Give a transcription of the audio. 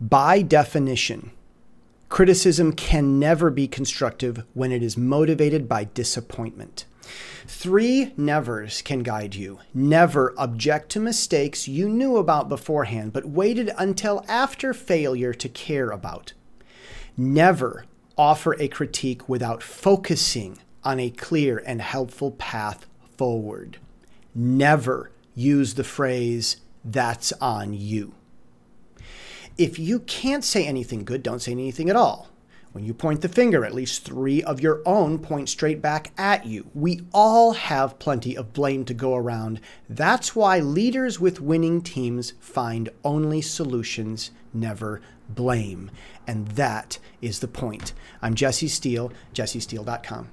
By definition, criticism can never be constructive when it is motivated by disappointment. Three nevers can guide you. Never object to mistakes you knew about beforehand, but waited until after failure to care about. Never offer a critique without focusing on a clear and helpful path forward. Never use the phrase, that's on you. If you can't say anything good, don't say anything at all. When you point the finger, at least three of your own point straight back at you. We all have plenty of blame to go around. That's why leaders with winning teams find only solutions, never blame. And that is the point. I'm Jesse Steele, jessesteele.com.